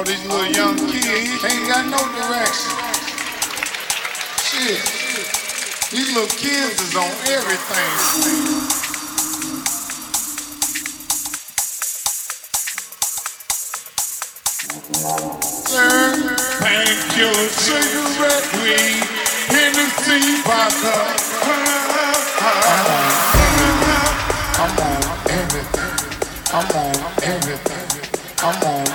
All these little young kids ain't got no direction. Shit. These little kids is on everything. Painkiller, cigarette, weed, Hennessy, vodka. I'm on everything. I'm on everything. I'm on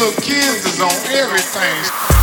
little kids is on everything.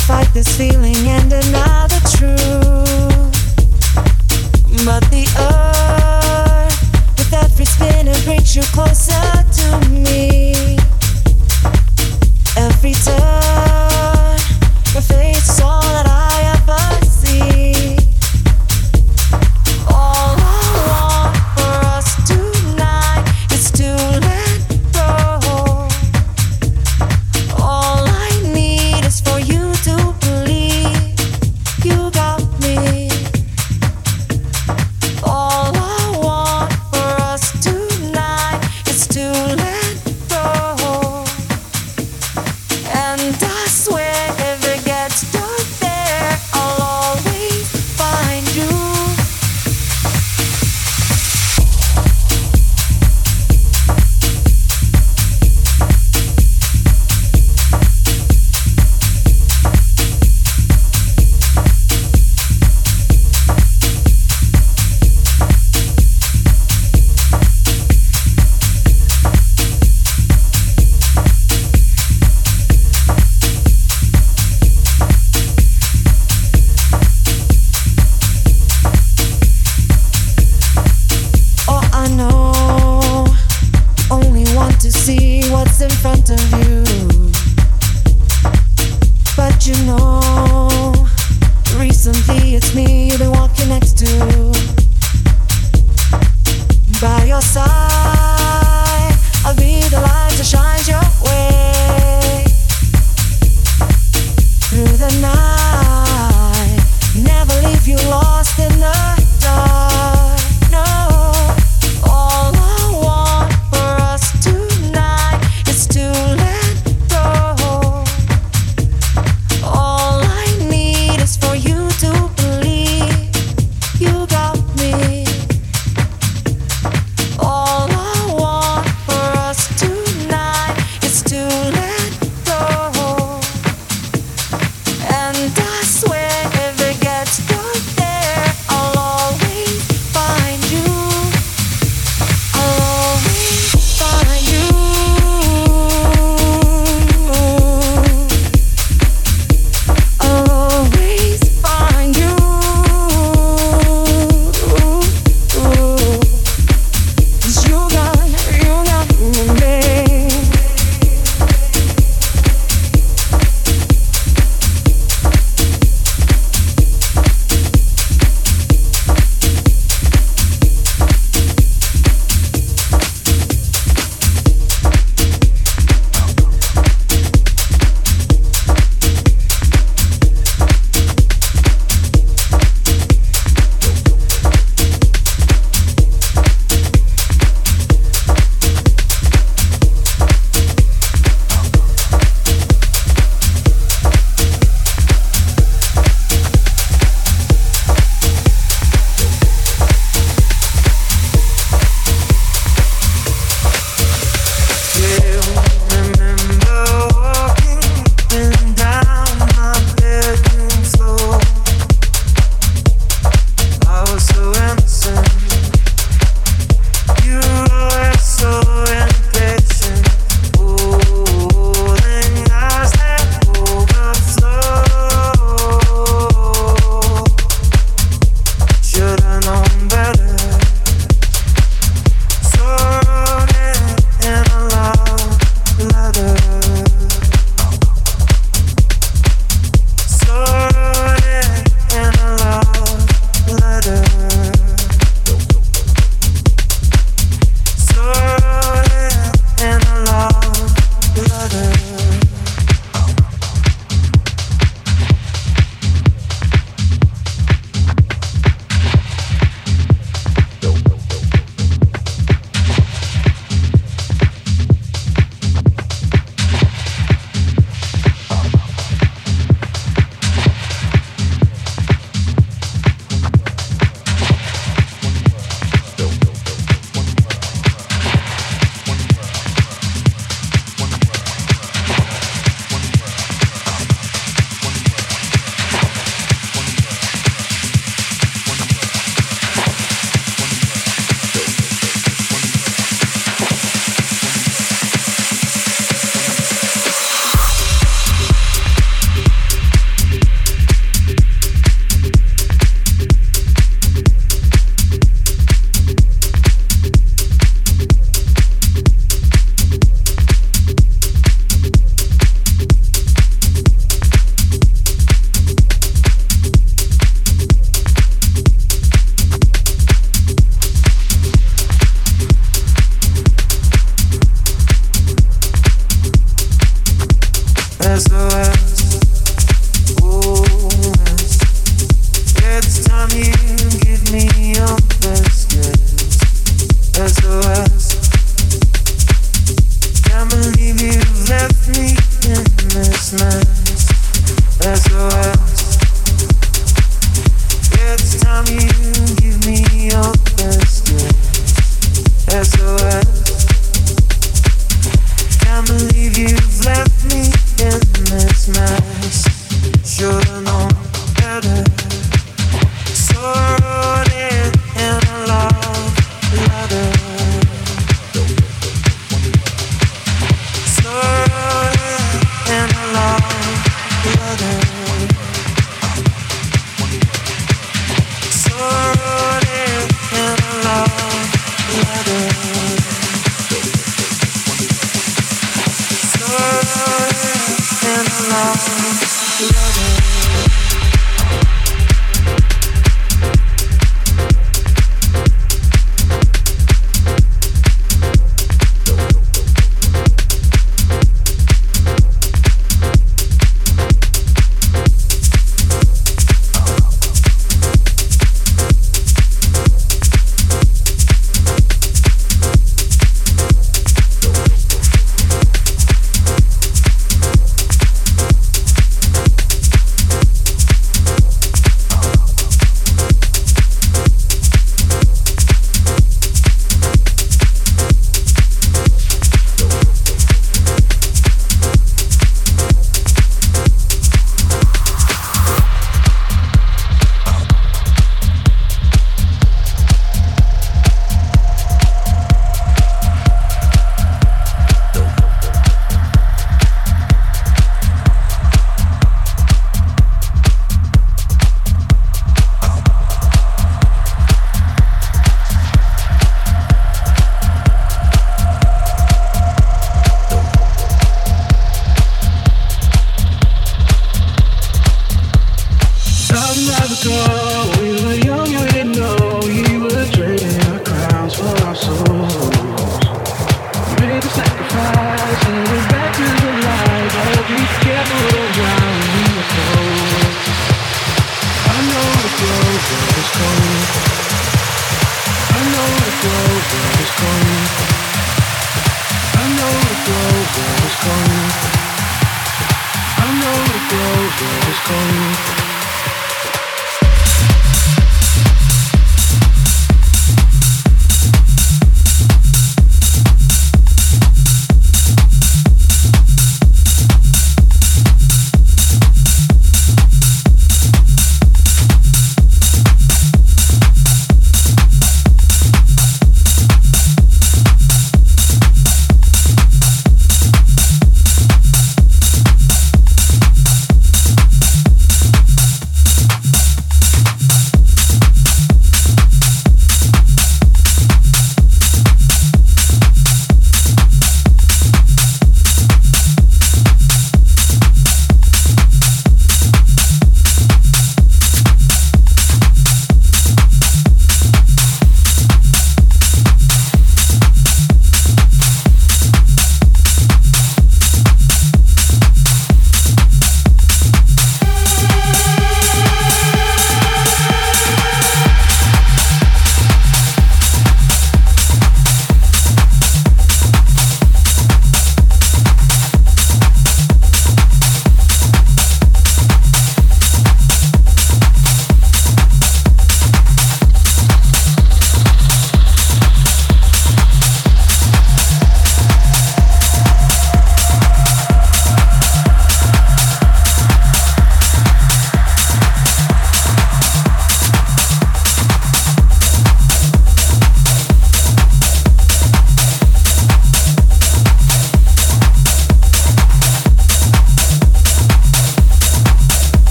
fight this feeling and another truth. But the earth, with every spin, it brings you closer to me. Every time.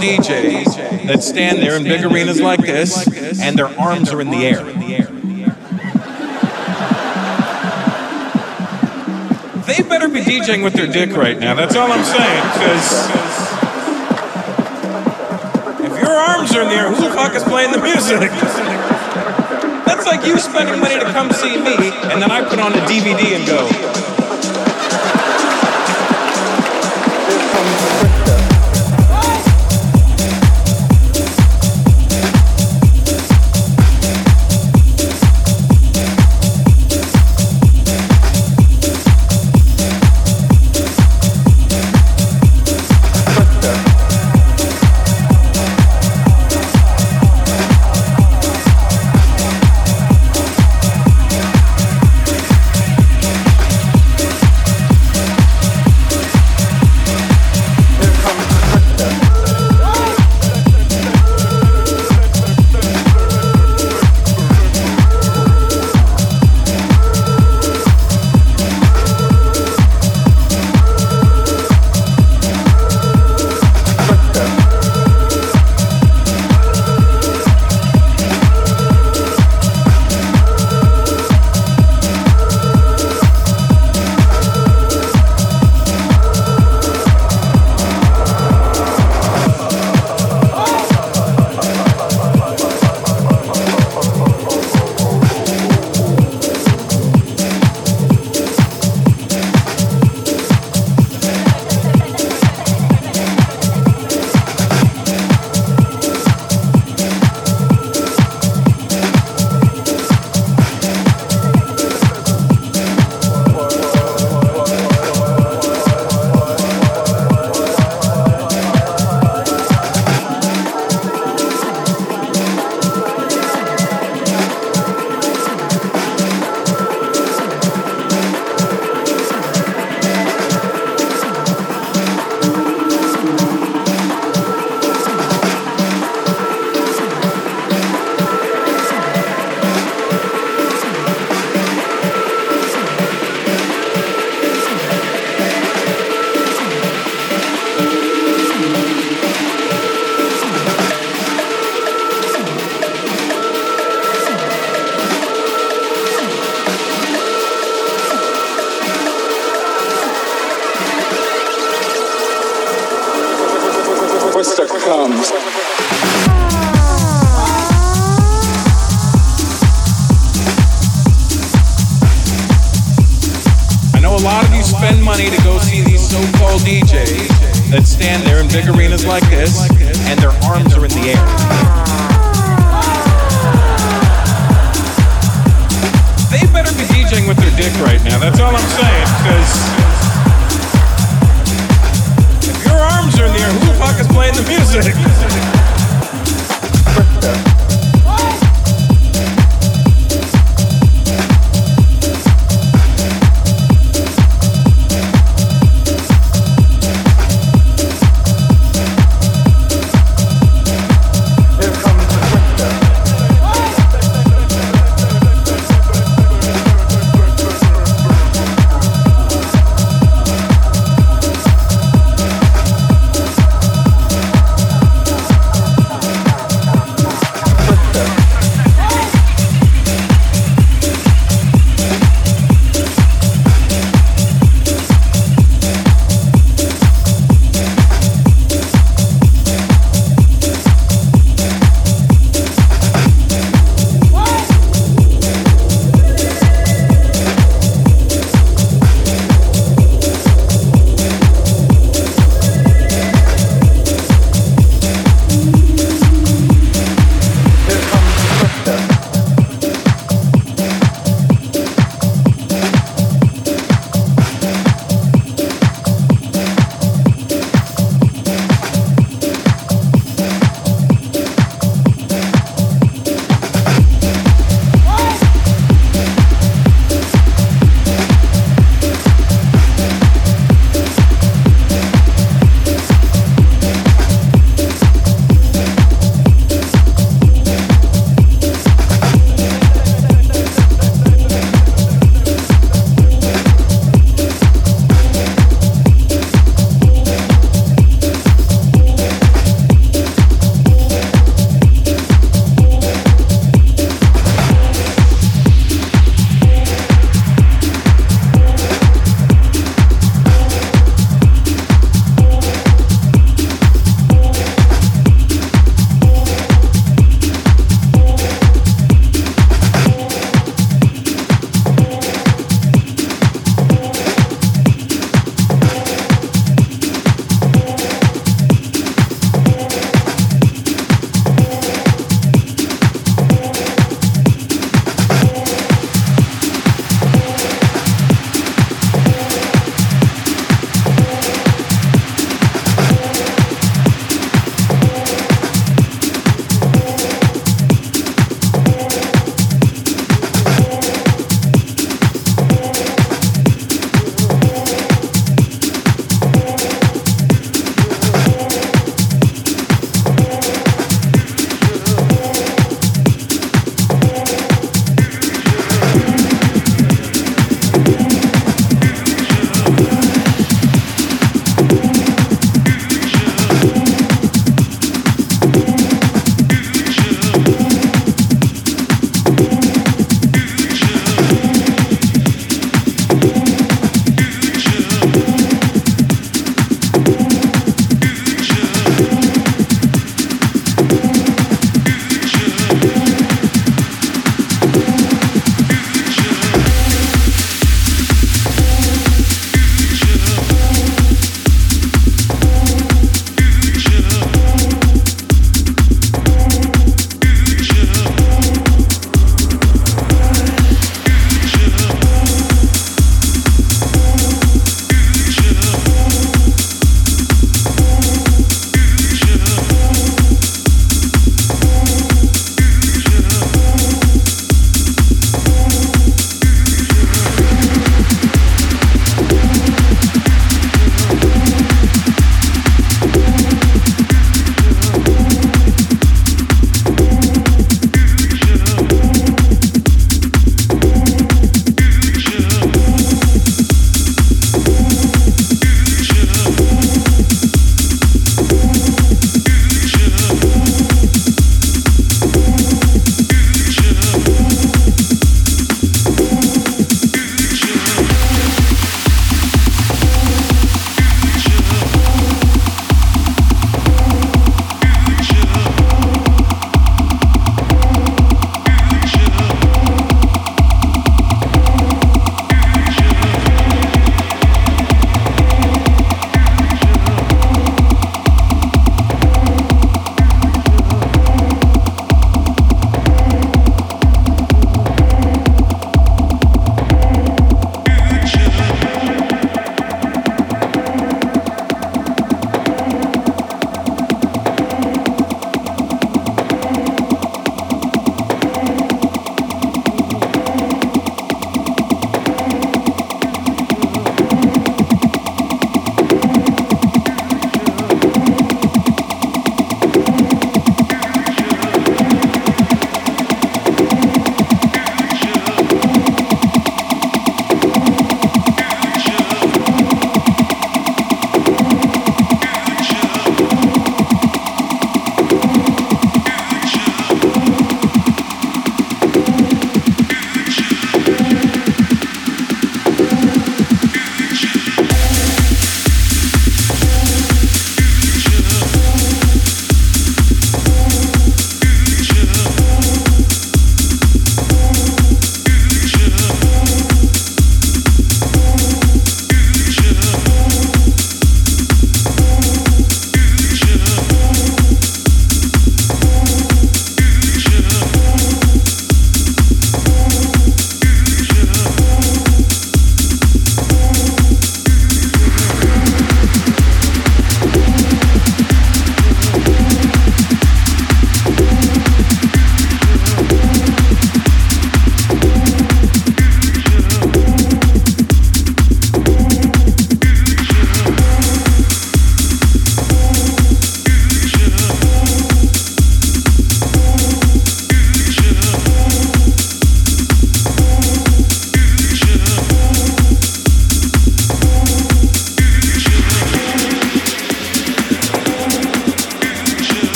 DJs that stand there in big arenas like this and their arms are in the air. They better be DJing with their dick right now. That's all I'm saying. Because if your arms are in the air, who the fuck is playing the music? That's like you spending money to come see me, and then I put on a DVD and go.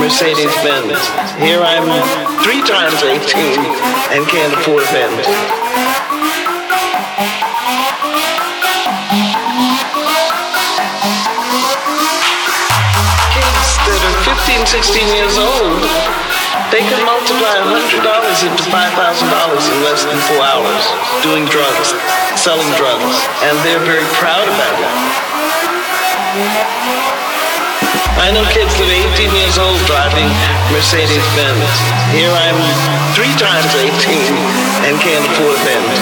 Mercedes Benz. Here I'm three times 18 and can't afford a Benz. Kids that are 15, 16 years old, they can multiply $100 into $5,000 in less than four hours doing drugs, selling drugs, and they're very proud about it. I know kids that are 18 years old driving Mercedes Benz. Here I'm three times 18 and can't afford a Benz.